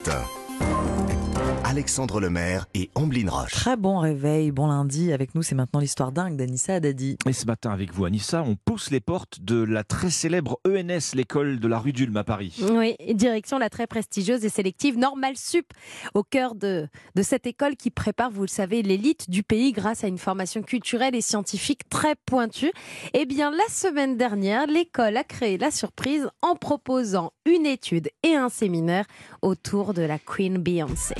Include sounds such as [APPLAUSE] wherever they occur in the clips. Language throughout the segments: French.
있다. Alexandre Lemaire et Amblin Roche. Très bon réveil, bon lundi. Avec nous, c'est maintenant l'histoire dingue d'Anissa Haddadi. Et ce matin, avec vous, Anissa, on pousse les portes de la très célèbre ENS, l'école de la rue d'Ulm à Paris. Oui, direction la très prestigieuse et sélective Normal Sup, au cœur de, de cette école qui prépare, vous le savez, l'élite du pays grâce à une formation culturelle et scientifique très pointue. Eh bien, la semaine dernière, l'école a créé la surprise en proposant une étude et un séminaire autour de la Queen Beyoncé.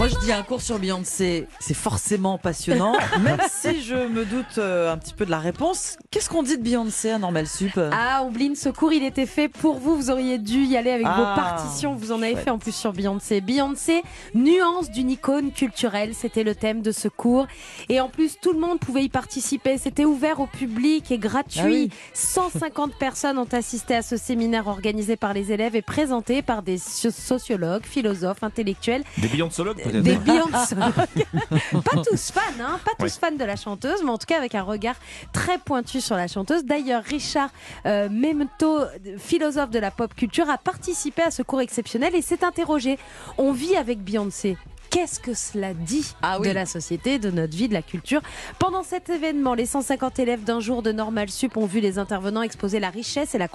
Moi, je dis un cours sur Beyoncé, c'est forcément passionnant, [LAUGHS] même si je me doute euh, un petit peu de la réponse. Qu'est-ce qu'on dit de Beyoncé à Normal Sup? Ah, Oubline, ce cours, il était fait pour vous. Vous auriez dû y aller avec Ah, vos partitions. Vous en avez chouette. fait en plus sur Beyoncé. Beyoncé, nuance d'une icône culturelle, c'était le thème de ce cours. Et en plus, tout le monde pouvait y participer. C'était ouvert au public et gratuit. Ah oui. 150 [LAUGHS] personnes ont assisté à ce séminaire organisé par les élèves et présenté par des so- sociologues, philosophes, intellectuels Des Beyoncologues, peut-être des Beyoncologues. [LAUGHS] pas tous fans, hein, pas tous fans de la chanteuse, mais en tout cas avec un regard très pointu sur la chanteuse. D'ailleurs, Richard euh, Memento, philosophe de la pop culture, a participé à ce cours exceptionnel et s'est interrogé. On vit avec Beyoncé. Qu'est-ce que cela dit Ah oui. de la société, de notre vie, de la culture Pendant cet événement, les 150 élèves d'un jour de Normal Sup ont vu les intervenants exposer la richesse et la,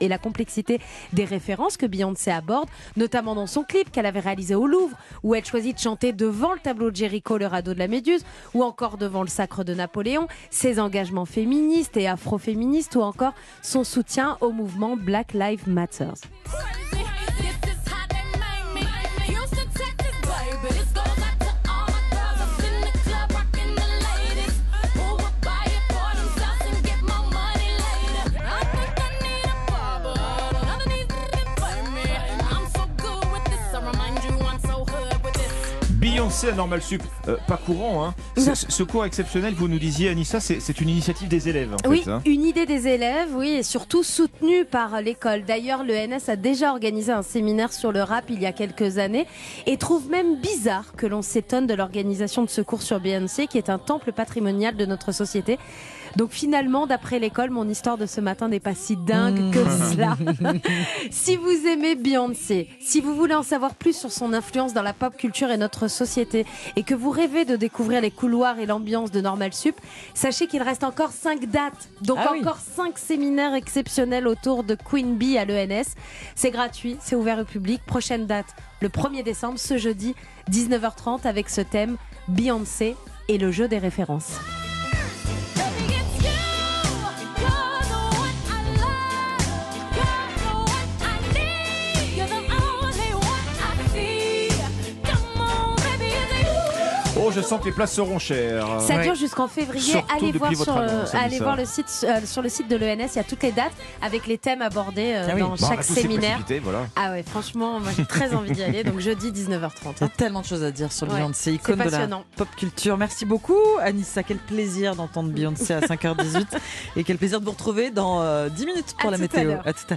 et la complexité des références que Beyoncé aborde, notamment dans son clip qu'elle avait réalisé au Louvre, où elle choisit de chanter devant le tableau de Jéricho, le radeau de la Méduse, ou encore devant le sacre de Napoléon, ses engagements féministes et afroféministes, ou encore son soutien au mouvement Black Lives Matter. Beyoncé à Normal Sup, Euh, pas courant, hein. Ce, cours exceptionnel, vous nous disiez, Anissa, c'est c'est une initiative des élèves, en Oui, fait. hein. une idée des élèves, oui, et surtout soutenue par l'école. D'ailleurs, le NS a déjà organisé un séminaire sur le rap il y a quelques années et trouve même bizarre que l'on s'étonne de l'organisation de ce cours sur Beyoncé, qui est un temple patrimonial de notre société. Donc finalement, d'après l'école, mon histoire de ce matin n'est pas si dingue que cela. [LAUGHS] si vous aimez Beyoncé, si vous voulez en savoir plus sur son influence dans la pop culture et notre société, et que vous rêvez de découvrir les couloirs et l'ambiance de Normal Sup, sachez qu'il reste encore 5 dates, donc Ah oui. encore 5 séminaires exceptionnels autour de Queen Bee à l'ENS. C'est gratuit, c'est ouvert au public. Prochaine date, le 1er décembre, ce jeudi, 19h30, avec ce thème Beyoncé et le jeu des références. You. Je sens que les places seront chères. Ça Ouais. dure jusqu'en février. Surtout allez voir, sur, euh, annonce, allez Anissa. voir le site, euh, sur le site de l'ENS. Il y a toutes les dates avec les thèmes abordés euh, Ah oui. dans Bon, chaque séminaire. voilà. Ah ouais, franchement, moi j'ai très envie d'y aller. Donc jeudi 19h30. Il y a tellement de choses à dire sur Ouais, Beyoncé, icône de la passionnant. pop culture. Merci beaucoup, Anissa. Quel plaisir d'entendre Beyoncé à [LAUGHS] 5h18. et quel plaisir de vous retrouver dans euh, 10 minutes pour À la météo. À tout à